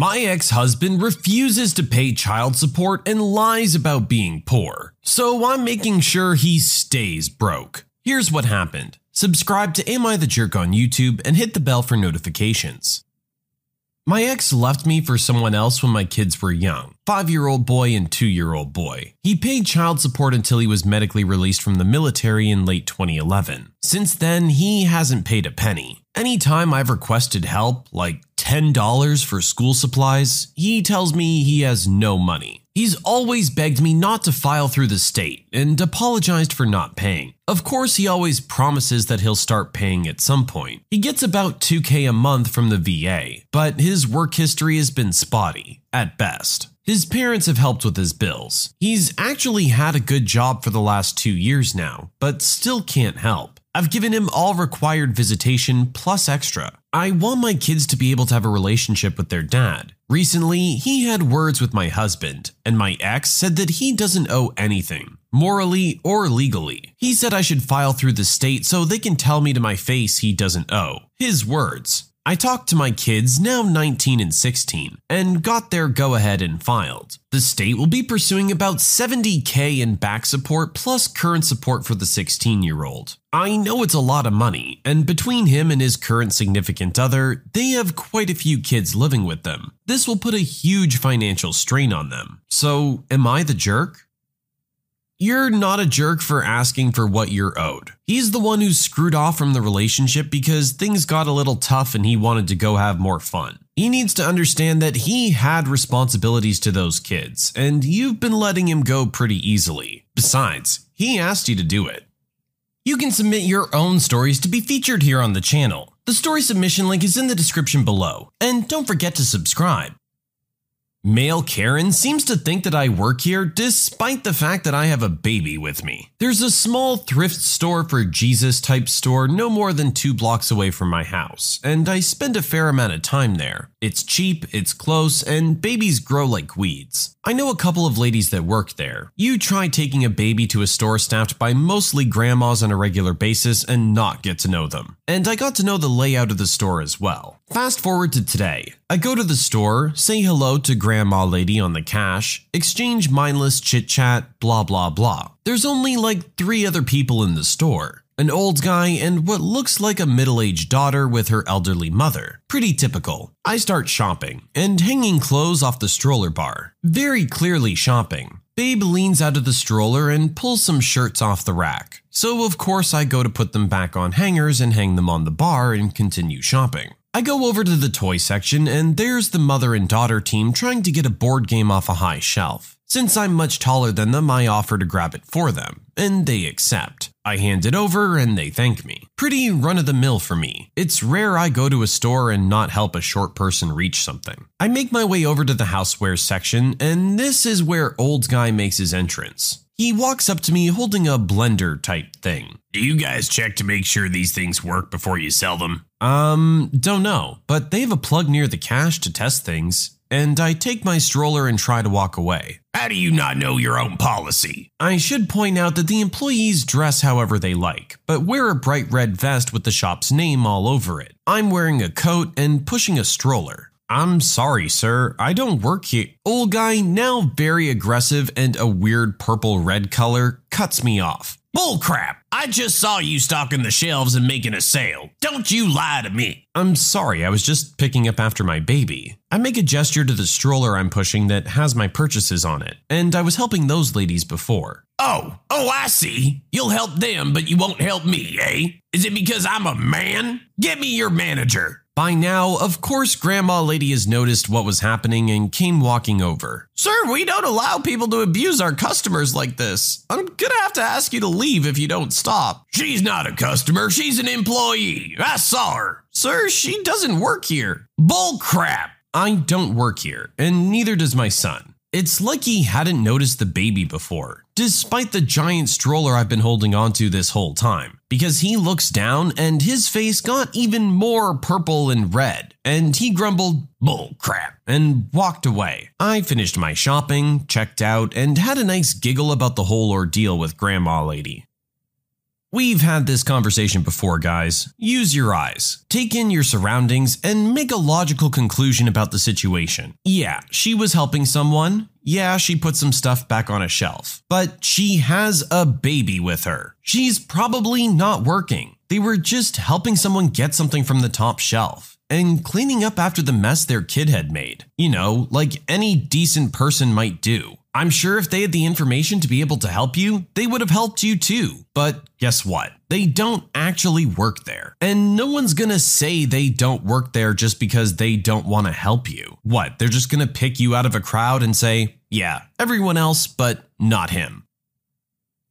My ex husband refuses to pay child support and lies about being poor, so I'm making sure he stays broke. Here's what happened subscribe to Am I the Jerk on YouTube and hit the bell for notifications. My ex left me for someone else when my kids were young five year old boy and two year old boy. He paid child support until he was medically released from the military in late 2011. Since then, he hasn't paid a penny. Anytime I've requested help, like $10 for school supplies, he tells me he has no money. He's always begged me not to file through the state and apologized for not paying. Of course, he always promises that he'll start paying at some point. He gets about 2k a month from the VA, but his work history has been spotty, at best. His parents have helped with his bills. He's actually had a good job for the last two years now, but still can't help. I've given him all required visitation plus extra. I want my kids to be able to have a relationship with their dad. Recently, he had words with my husband, and my ex said that he doesn't owe anything, morally or legally. He said I should file through the state so they can tell me to my face he doesn't owe. His words. I talked to my kids, now 19 and 16, and got their go ahead and filed. The state will be pursuing about 70k in back support plus current support for the 16 year old. I know it's a lot of money, and between him and his current significant other, they have quite a few kids living with them. This will put a huge financial strain on them. So, am I the jerk? You're not a jerk for asking for what you're owed. He's the one who screwed off from the relationship because things got a little tough and he wanted to go have more fun. He needs to understand that he had responsibilities to those kids, and you've been letting him go pretty easily. Besides, he asked you to do it. You can submit your own stories to be featured here on the channel. The story submission link is in the description below, and don't forget to subscribe. Male Karen seems to think that I work here despite the fact that I have a baby with me. There's a small thrift store for Jesus type store no more than two blocks away from my house, and I spend a fair amount of time there. It's cheap, it's close, and babies grow like weeds. I know a couple of ladies that work there. You try taking a baby to a store staffed by mostly grandmas on a regular basis and not get to know them. And I got to know the layout of the store as well. Fast forward to today. I go to the store, say hello to grandma lady on the cash, exchange mindless chit chat, blah blah blah. There's only like three other people in the store an old guy and what looks like a middle aged daughter with her elderly mother. Pretty typical. I start shopping and hanging clothes off the stroller bar. Very clearly shopping. Babe leans out of the stroller and pulls some shirts off the rack. So, of course, I go to put them back on hangers and hang them on the bar and continue shopping. I go over to the toy section, and there's the mother and daughter team trying to get a board game off a high shelf. Since I'm much taller than them, I offer to grab it for them, and they accept. I hand it over and they thank me. Pretty run of the mill for me. It's rare I go to a store and not help a short person reach something. I make my way over to the housewares section, and this is where Old Guy makes his entrance. He walks up to me holding a blender type thing. Do you guys check to make sure these things work before you sell them? Um, don't know, but they have a plug near the cash to test things, and I take my stroller and try to walk away. How do you not know your own policy? I should point out that the employees dress however they like, but wear a bright red vest with the shop's name all over it. I'm wearing a coat and pushing a stroller. I'm sorry, sir. I don't work here. Old guy, now very aggressive and a weird purple red color, cuts me off. Bullcrap! I just saw you stocking the shelves and making a sale. Don't you lie to me. I'm sorry, I was just picking up after my baby. I make a gesture to the stroller I'm pushing that has my purchases on it, and I was helping those ladies before. Oh, oh, I see. You'll help them, but you won't help me, eh? Is it because I'm a man? Get me your manager. By now, of course, Grandma Lady has noticed what was happening and came walking over. Sir, we don't allow people to abuse our customers like this. I'm gonna have to ask you to leave if you don't stop. She's not a customer, she's an employee. I saw her. Sir, she doesn't work here. Bull crap. I don't work here, and neither does my son. It's like he hadn't noticed the baby before, despite the giant stroller I've been holding onto this whole time, because he looks down and his face got even more purple and red, and he grumbled, bull crap, and walked away. I finished my shopping, checked out, and had a nice giggle about the whole ordeal with Grandma Lady. We've had this conversation before, guys. Use your eyes, take in your surroundings, and make a logical conclusion about the situation. Yeah, she was helping someone. Yeah, she put some stuff back on a shelf. But she has a baby with her. She's probably not working. They were just helping someone get something from the top shelf and cleaning up after the mess their kid had made. You know, like any decent person might do. I'm sure if they had the information to be able to help you, they would have helped you too. But guess what? They don't actually work there. And no one's gonna say they don't work there just because they don't wanna help you. What? They're just gonna pick you out of a crowd and say, yeah, everyone else, but not him.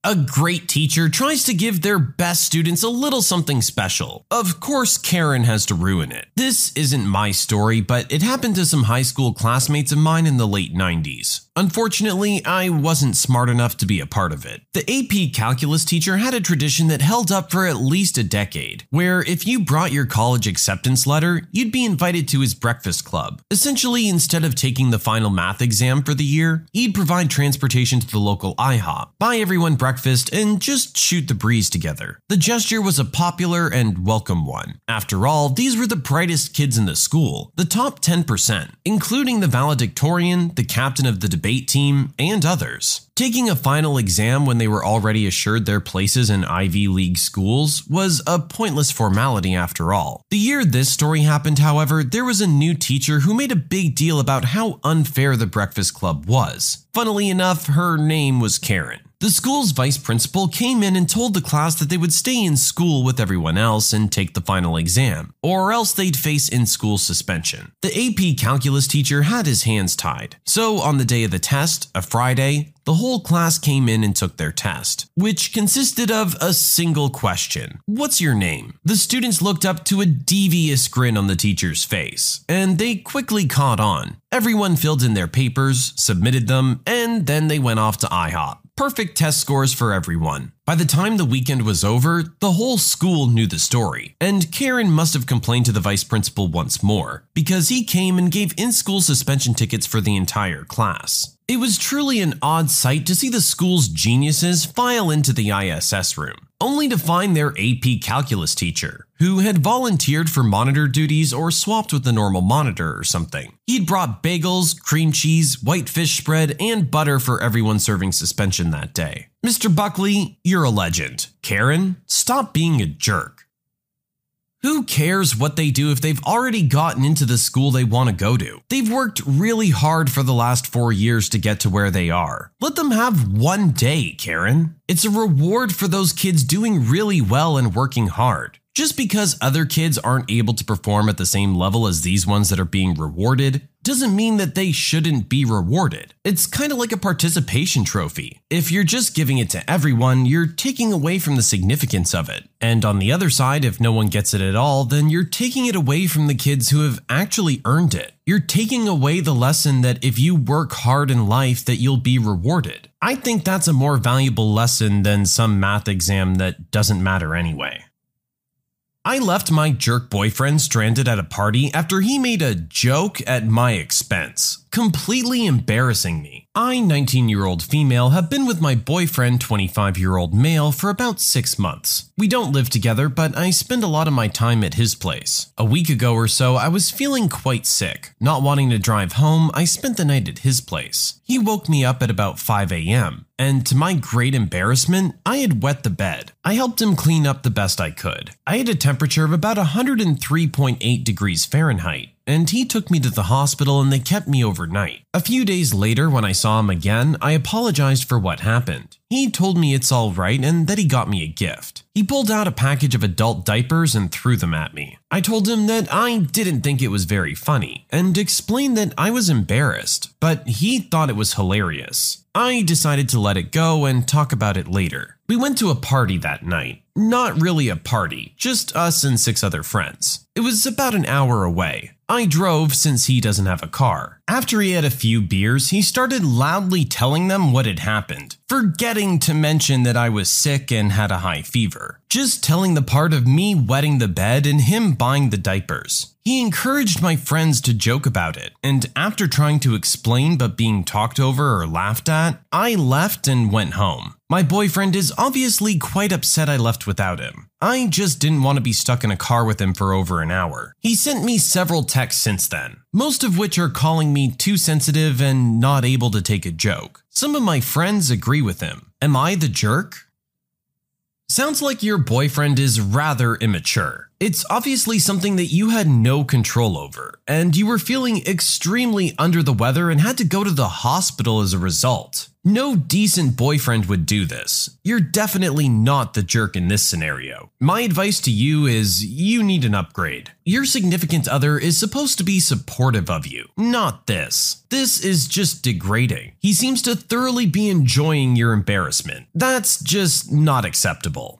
A great teacher tries to give their best students a little something special. Of course, Karen has to ruin it. This isn't my story, but it happened to some high school classmates of mine in the late 90s. Unfortunately, I wasn't smart enough to be a part of it. The AP calculus teacher had a tradition that held up for at least a decade, where if you brought your college acceptance letter, you'd be invited to his breakfast club. Essentially, instead of taking the final math exam for the year, he'd provide transportation to the local IHOP, buy everyone breakfast, and just shoot the breeze together. The gesture was a popular and welcome one. After all, these were the brightest kids in the school, the top 10%, including the valedictorian, the captain of the debate debate team, and others. Taking a final exam when they were already assured their places in Ivy League schools was a pointless formality after all. The year this story happened, however, there was a new teacher who made a big deal about how unfair the Breakfast Club was. Funnily enough, her name was Karen. The school's vice principal came in and told the class that they would stay in school with everyone else and take the final exam, or else they'd face in school suspension. The AP calculus teacher had his hands tied, so on the day of the test, a Friday, the whole class came in and took their test, which consisted of a single question What's your name? The students looked up to a devious grin on the teacher's face, and they quickly caught on. Everyone filled in their papers, submitted them, and then they went off to IHOP. Perfect test scores for everyone. By the time the weekend was over, the whole school knew the story, and Karen must have complained to the vice principal once more, because he came and gave in school suspension tickets for the entire class. It was truly an odd sight to see the school's geniuses file into the ISS room, only to find their AP calculus teacher, who had volunteered for monitor duties or swapped with the normal monitor or something. He'd brought bagels, cream cheese, white fish spread, and butter for everyone serving suspension that day. Mr. Buckley, you're a legend. Karen, stop being a jerk. Who cares what they do if they've already gotten into the school they want to go to? They've worked really hard for the last four years to get to where they are. Let them have one day, Karen. It's a reward for those kids doing really well and working hard. Just because other kids aren't able to perform at the same level as these ones that are being rewarded doesn't mean that they shouldn't be rewarded. It's kind of like a participation trophy. If you're just giving it to everyone, you're taking away from the significance of it. And on the other side, if no one gets it at all, then you're taking it away from the kids who have actually earned it. You're taking away the lesson that if you work hard in life that you'll be rewarded. I think that's a more valuable lesson than some math exam that doesn't matter anyway. I left my jerk boyfriend stranded at a party after he made a joke at my expense, completely embarrassing me. I, 19 year old female, have been with my boyfriend, 25 year old male, for about six months. We don't live together, but I spend a lot of my time at his place. A week ago or so, I was feeling quite sick. Not wanting to drive home, I spent the night at his place. He woke me up at about 5 a.m., and to my great embarrassment, I had wet the bed. I helped him clean up the best I could. I had a temperature of about 103.8 degrees Fahrenheit and he took me to the hospital and they kept me overnight. A few days later, when I saw him again, I apologized for what happened. He told me it's all right and that he got me a gift. He pulled out a package of adult diapers and threw them at me. I told him that I didn't think it was very funny and explained that I was embarrassed, but he thought it was hilarious. I decided to let it go and talk about it later. We went to a party that night. Not really a party, just us and six other friends. It was about an hour away. I drove since he doesn't have a car. After he had a few beers, he started loudly telling them what had happened, forgetting to mention that I was sick and had a high fever. Just telling the part of me wetting the bed and him buying the diapers. He encouraged my friends to joke about it, and after trying to explain but being talked over or laughed at, I left and went home. My boyfriend is obviously quite upset I left without him. I just didn't want to be stuck in a car with him for over an hour. He sent me several texts since then, most of which are calling me too sensitive and not able to take a joke. Some of my friends agree with him. Am I the jerk? Sounds like your boyfriend is rather immature. It's obviously something that you had no control over, and you were feeling extremely under the weather and had to go to the hospital as a result. No decent boyfriend would do this. You're definitely not the jerk in this scenario. My advice to you is you need an upgrade. Your significant other is supposed to be supportive of you, not this. This is just degrading. He seems to thoroughly be enjoying your embarrassment. That's just not acceptable.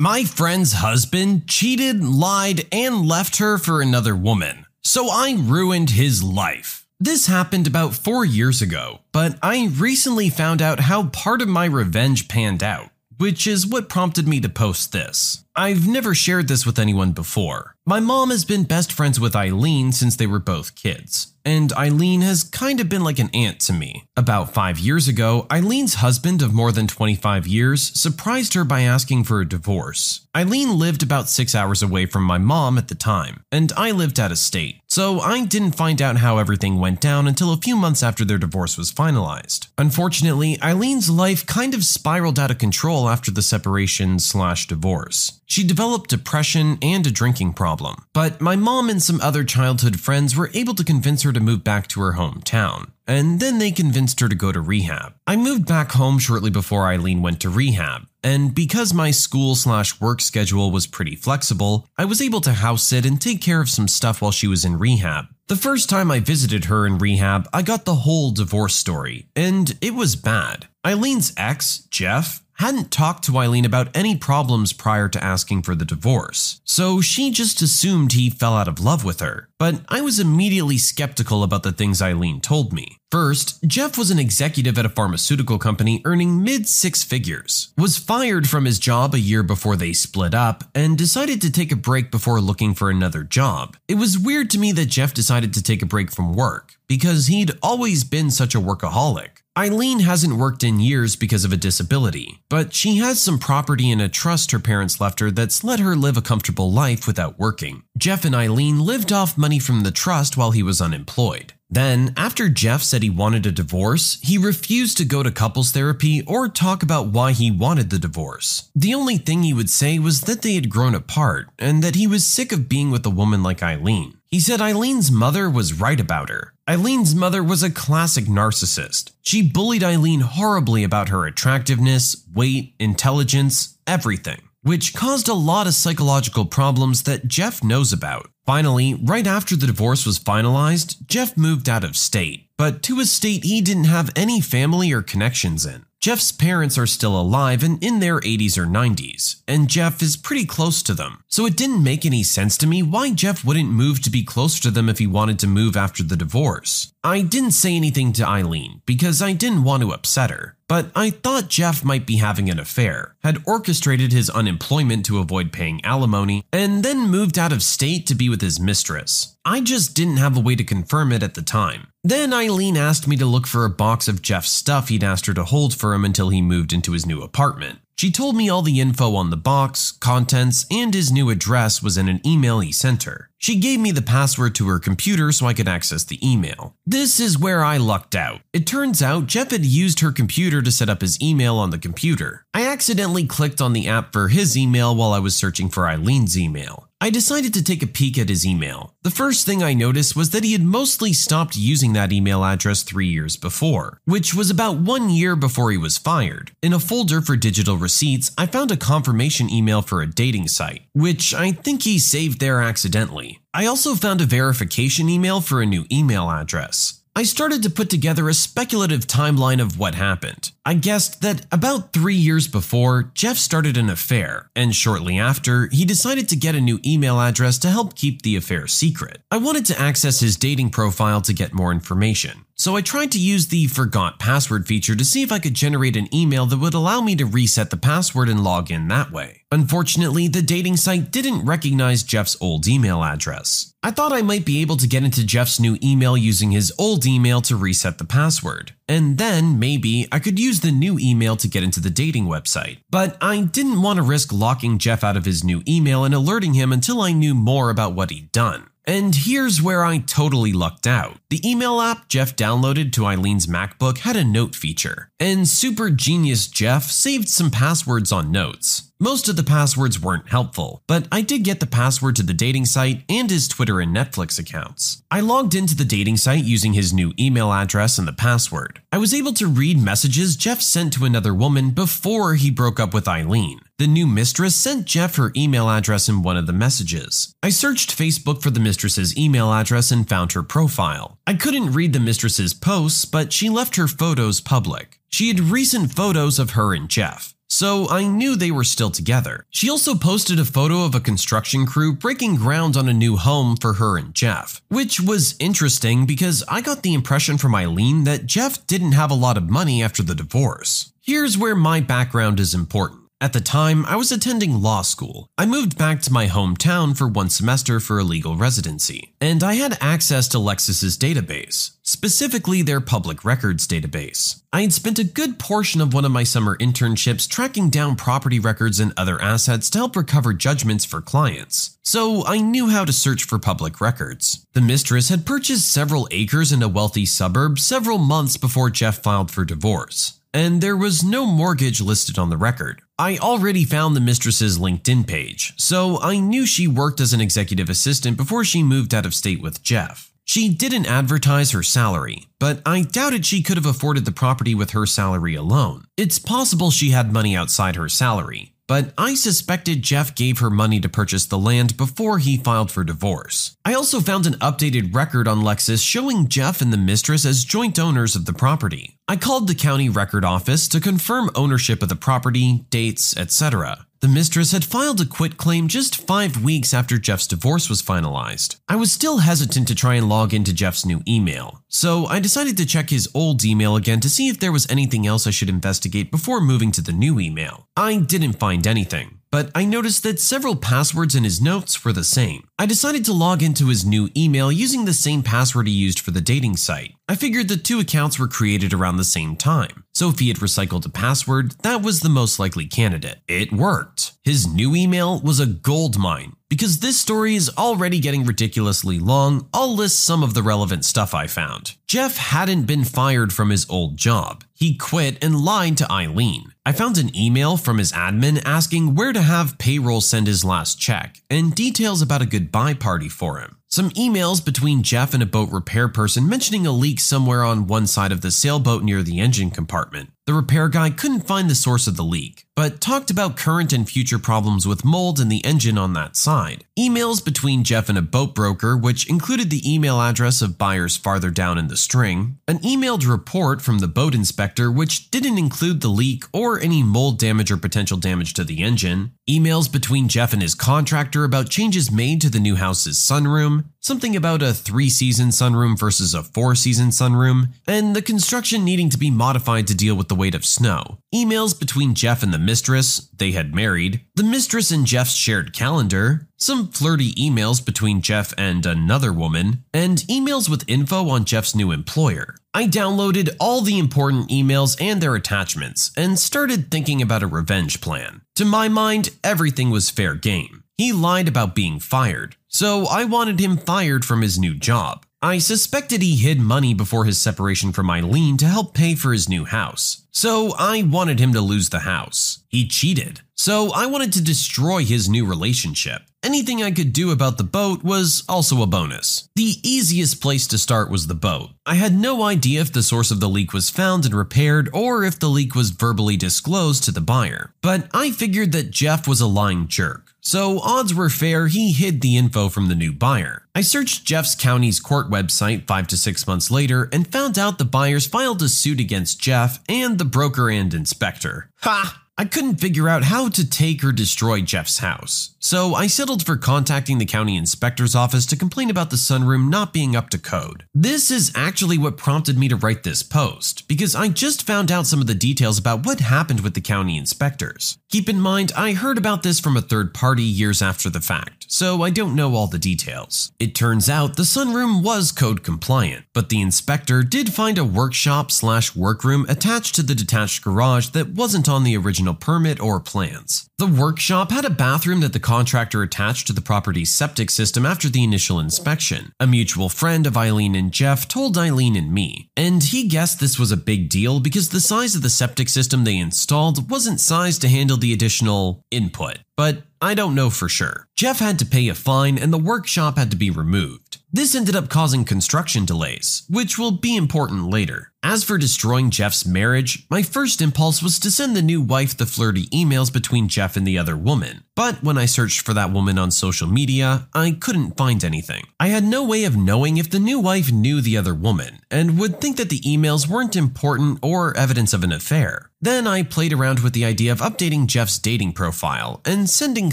My friend's husband cheated, lied, and left her for another woman. So I ruined his life. This happened about four years ago, but I recently found out how part of my revenge panned out, which is what prompted me to post this. I've never shared this with anyone before. My mom has been best friends with Eileen since they were both kids, and Eileen has kind of been like an aunt to me. About five years ago, Eileen's husband of more than 25 years surprised her by asking for a divorce. Eileen lived about six hours away from my mom at the time, and I lived out of state, so I didn't find out how everything went down until a few months after their divorce was finalized. Unfortunately, Eileen's life kind of spiraled out of control after the separation slash divorce. She developed depression and a drinking problem, but my mom and some other childhood friends were able to convince her to move back to her hometown. And then they convinced her to go to rehab. I moved back home shortly before Eileen went to rehab, and because my school slash work schedule was pretty flexible, I was able to house sit and take care of some stuff while she was in rehab. The first time I visited her in rehab, I got the whole divorce story, and it was bad. Eileen's ex, Jeff, hadn't talked to Eileen about any problems prior to asking for the divorce, so she just assumed he fell out of love with her. But I was immediately skeptical about the things Eileen told me. First, Jeff was an executive at a pharmaceutical company earning mid six figures, was fired from his job a year before they split up, and decided to take a break before looking for another job. It was weird to me that Jeff decided to take a break from work, because he'd always been such a workaholic. Eileen hasn't worked in years because of a disability, but she has some property in a trust her parents left her that's let her live a comfortable life without working. Jeff and Eileen lived off money from the trust while he was unemployed. Then, after Jeff said he wanted a divorce, he refused to go to couples therapy or talk about why he wanted the divorce. The only thing he would say was that they had grown apart and that he was sick of being with a woman like Eileen. He said Eileen's mother was right about her. Eileen's mother was a classic narcissist. She bullied Eileen horribly about her attractiveness, weight, intelligence, everything, which caused a lot of psychological problems that Jeff knows about. Finally, right after the divorce was finalized, Jeff moved out of state, but to a state he didn't have any family or connections in. Jeff's parents are still alive and in their 80s or 90s, and Jeff is pretty close to them. So it didn't make any sense to me why Jeff wouldn't move to be closer to them if he wanted to move after the divorce. I didn't say anything to Eileen because I didn't want to upset her, but I thought Jeff might be having an affair, had orchestrated his unemployment to avoid paying alimony, and then moved out of state to be with his mistress. I just didn't have a way to confirm it at the time. Then Eileen asked me to look for a box of Jeff's stuff he'd asked her to hold for him until he moved into his new apartment. She told me all the info on the box, contents, and his new address was in an email he sent her. She gave me the password to her computer so I could access the email. This is where I lucked out. It turns out Jeff had used her computer to set up his email on the computer. I accidentally clicked on the app for his email while I was searching for Eileen's email. I decided to take a peek at his email. The first thing I noticed was that he had mostly stopped using that email address three years before, which was about one year before he was fired. In a folder for digital receipts, I found a confirmation email for a dating site, which I think he saved there accidentally. I also found a verification email for a new email address. I started to put together a speculative timeline of what happened. I guessed that about three years before, Jeff started an affair, and shortly after, he decided to get a new email address to help keep the affair secret. I wanted to access his dating profile to get more information. So I tried to use the forgot password feature to see if I could generate an email that would allow me to reset the password and log in that way. Unfortunately, the dating site didn't recognize Jeff's old email address. I thought I might be able to get into Jeff's new email using his old email to reset the password, and then maybe I could use the new email to get into the dating website. But I didn't want to risk locking Jeff out of his new email and alerting him until I knew more about what he'd done. And here's where I totally lucked out. The email app Jeff downloaded to Eileen's MacBook had a note feature, and super genius Jeff saved some passwords on notes. Most of the passwords weren't helpful, but I did get the password to the dating site and his Twitter and Netflix accounts. I logged into the dating site using his new email address and the password. I was able to read messages Jeff sent to another woman before he broke up with Eileen. The new mistress sent Jeff her email address in one of the messages. I searched Facebook for the mistress's email address and found her profile. I couldn't read the mistress's posts, but she left her photos public. She had recent photos of her and Jeff so I knew they were still together. She also posted a photo of a construction crew breaking ground on a new home for her and Jeff, which was interesting because I got the impression from Eileen that Jeff didn't have a lot of money after the divorce. Here's where my background is important. At the time, I was attending law school. I moved back to my hometown for one semester for a legal residency, and I had access to Lexis's database, specifically their public records database. I had spent a good portion of one of my summer internships tracking down property records and other assets to help recover judgments for clients, so I knew how to search for public records. The mistress had purchased several acres in a wealthy suburb several months before Jeff filed for divorce and there was no mortgage listed on the record. I already found the mistress's LinkedIn page, so I knew she worked as an executive assistant before she moved out of state with Jeff. She didn't advertise her salary, but I doubted she could have afforded the property with her salary alone. It's possible she had money outside her salary, but I suspected Jeff gave her money to purchase the land before he filed for divorce. I also found an updated record on Lexis showing Jeff and the mistress as joint owners of the property. I called the county record office to confirm ownership of the property, dates, etc. The mistress had filed a quit claim just five weeks after Jeff's divorce was finalized. I was still hesitant to try and log into Jeff's new email, so I decided to check his old email again to see if there was anything else I should investigate before moving to the new email. I didn't find anything, but I noticed that several passwords in his notes were the same. I decided to log into his new email using the same password he used for the dating site. I figured the two accounts were created around the same time, so if he had recycled a password, that was the most likely candidate. It worked. His new email was a gold mine. Because this story is already getting ridiculously long, I'll list some of the relevant stuff I found. Jeff hadn't been fired from his old job. He quit and lied to Eileen. I found an email from his admin asking where to have payroll send his last check and details about a goodbye party for him. Some emails between Jeff and a boat repair person mentioning a leak somewhere on one side of the sailboat near the engine compartment. The repair guy couldn't find the source of the leak, but talked about current and future problems with mold in the engine on that side. Emails between Jeff and a boat broker, which included the email address of buyers farther down in the string, an emailed report from the boat inspector, which didn't include the leak or any mold damage or potential damage to the engine, emails between Jeff and his contractor about changes made to the new house's sunroom, something about a three season sunroom versus a four season sunroom, and the construction needing to be modified to deal with the weight of snow. Emails between Jeff and the mistress, they had married, the mistress and Jeff's shared calendar, some flirty emails between Jeff and another woman, and emails with info on Jeff's new employer. I downloaded all the important emails and their attachments and started thinking about a revenge plan. To my mind, everything was fair game. He lied about being fired, so I wanted him fired from his new job. I suspected he hid money before his separation from Eileen to help pay for his new house, so I wanted him to lose the house. He cheated, so I wanted to destroy his new relationship. Anything I could do about the boat was also a bonus. The easiest place to start was the boat. I had no idea if the source of the leak was found and repaired or if the leak was verbally disclosed to the buyer, but I figured that Jeff was a lying jerk. So odds were fair he hid the info from the new buyer. I searched Jeff's county's court website five to six months later and found out the buyers filed a suit against Jeff and the broker and inspector. Ha! I couldn't figure out how to take or destroy Jeff's house, so I settled for contacting the county inspector's office to complain about the sunroom not being up to code. This is actually what prompted me to write this post, because I just found out some of the details about what happened with the county inspectors. Keep in mind, I heard about this from a third party years after the fact, so I don't know all the details. It turns out the sunroom was code compliant, but the inspector did find a workshop slash workroom attached to the detached garage that wasn't on the original permit or plans. The workshop had a bathroom that the contractor attached to the property's septic system after the initial inspection. A mutual friend of Eileen and Jeff told Eileen and me, and he guessed this was a big deal because the size of the septic system they installed wasn't sized to handle the additional input. But I don't know for sure. Jeff had to pay a fine and the workshop had to be removed. This ended up causing construction delays, which will be important later. As for destroying Jeff's marriage, my first impulse was to send the new wife the flirty emails between Jeff and the other woman. But when I searched for that woman on social media, I couldn't find anything. I had no way of knowing if the new wife knew the other woman, and would think that the emails weren't important or evidence of an affair. Then I played around with the idea of updating Jeff's dating profile and sending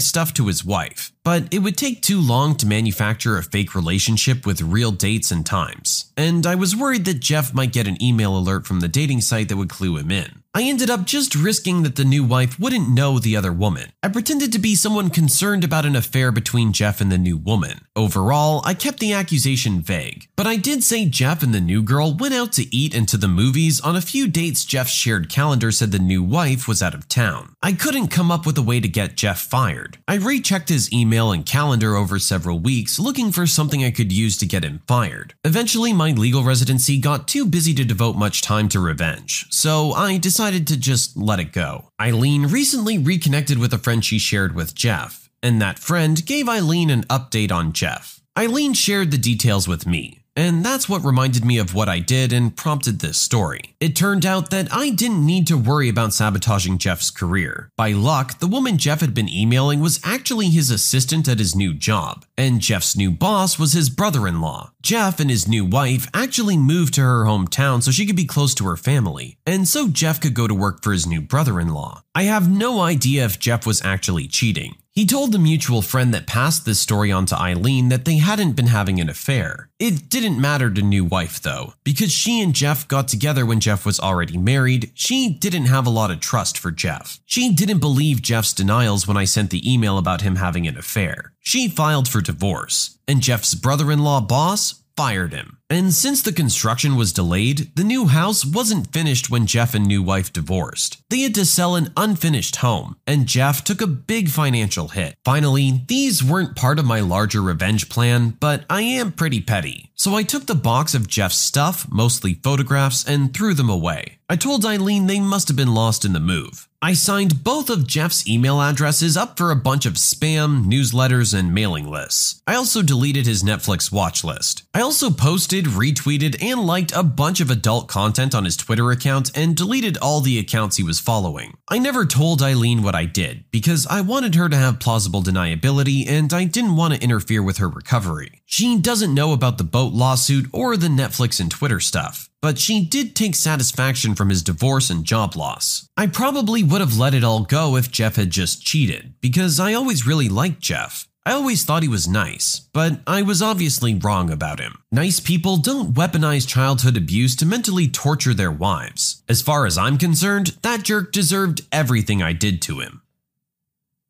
stuff to his wife, but it would take too long to manufacture a fake relationship with real dates and times, and I was worried that Jeff might get an email alert from the dating site that would clue him in. I ended up just risking that the new wife wouldn't know the other woman. I pretended to be someone concerned about an affair between Jeff and the new woman. Overall, I kept the accusation vague, but I did say Jeff and the new girl went out to eat and to the movies on a few dates Jeff's shared calendar said the new wife was out of town. I couldn't come up with a way to get Jeff fired. I rechecked his email and calendar over several weeks looking for something I could use to get him fired. Eventually, my legal residency got too busy to devote much time to revenge, so I decided decided to just let it go. Eileen recently reconnected with a friend she shared with Jeff, and that friend gave Eileen an update on Jeff. Eileen shared the details with me, and that's what reminded me of what I did and prompted this story. It turned out that I didn't need to worry about sabotaging Jeff's career. By luck, the woman Jeff had been emailing was actually his assistant at his new job, and Jeff's new boss was his brother in law. Jeff and his new wife actually moved to her hometown so she could be close to her family, and so Jeff could go to work for his new brother in law. I have no idea if Jeff was actually cheating. He told the mutual friend that passed this story on to Eileen that they hadn't been having an affair. It didn't matter to new wife though, because she and Jeff got together when Jeff was already married, she didn't have a lot of trust for Jeff. She didn't believe Jeff's denials when I sent the email about him having an affair. She filed for divorce, and Jeff's brother in law boss fired him. And since the construction was delayed, the new house wasn't finished when Jeff and new wife divorced. They had to sell an unfinished home, and Jeff took a big financial hit. Finally, these weren't part of my larger revenge plan, but I am pretty petty. So I took the box of Jeff's stuff, mostly photographs, and threw them away. I told Eileen they must have been lost in the move. I signed both of Jeff's email addresses up for a bunch of spam, newsletters, and mailing lists. I also deleted his Netflix watch list. I also posted posted, retweeted, and liked a bunch of adult content on his Twitter account and deleted all the accounts he was following. I never told Eileen what I did because I wanted her to have plausible deniability and I didn't want to interfere with her recovery. She doesn't know about the boat lawsuit or the Netflix and Twitter stuff but she did take satisfaction from his divorce and job loss. I probably would have let it all go if Jeff had just cheated, because I always really liked Jeff. I always thought he was nice, but I was obviously wrong about him. Nice people don't weaponize childhood abuse to mentally torture their wives. As far as I'm concerned, that jerk deserved everything I did to him.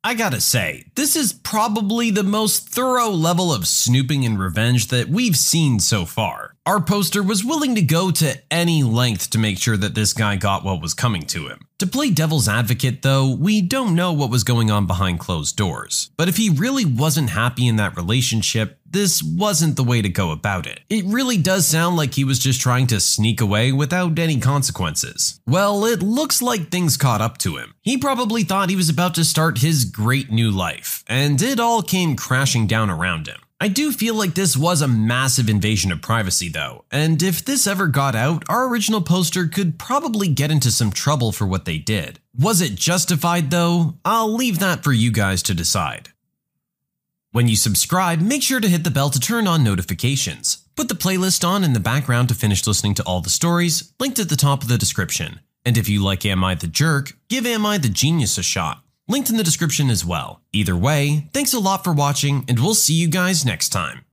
I gotta say, this is probably the most thorough level of snooping and revenge that we've seen so far. Our poster was willing to go to any length to make sure that this guy got what was coming to him. To play devil's advocate, though, we don't know what was going on behind closed doors. But if he really wasn't happy in that relationship, this wasn't the way to go about it. It really does sound like he was just trying to sneak away without any consequences. Well, it looks like things caught up to him. He probably thought he was about to start his great new life, and it all came crashing down around him. I do feel like this was a massive invasion of privacy, though, and if this ever got out, our original poster could probably get into some trouble for what they did. Was it justified, though? I'll leave that for you guys to decide. When you subscribe, make sure to hit the bell to turn on notifications. Put the playlist on in the background to finish listening to all the stories, linked at the top of the description. And if you like Am I the Jerk, give Am I the Genius a shot linked in the description as well. Either way, thanks a lot for watching, and we'll see you guys next time.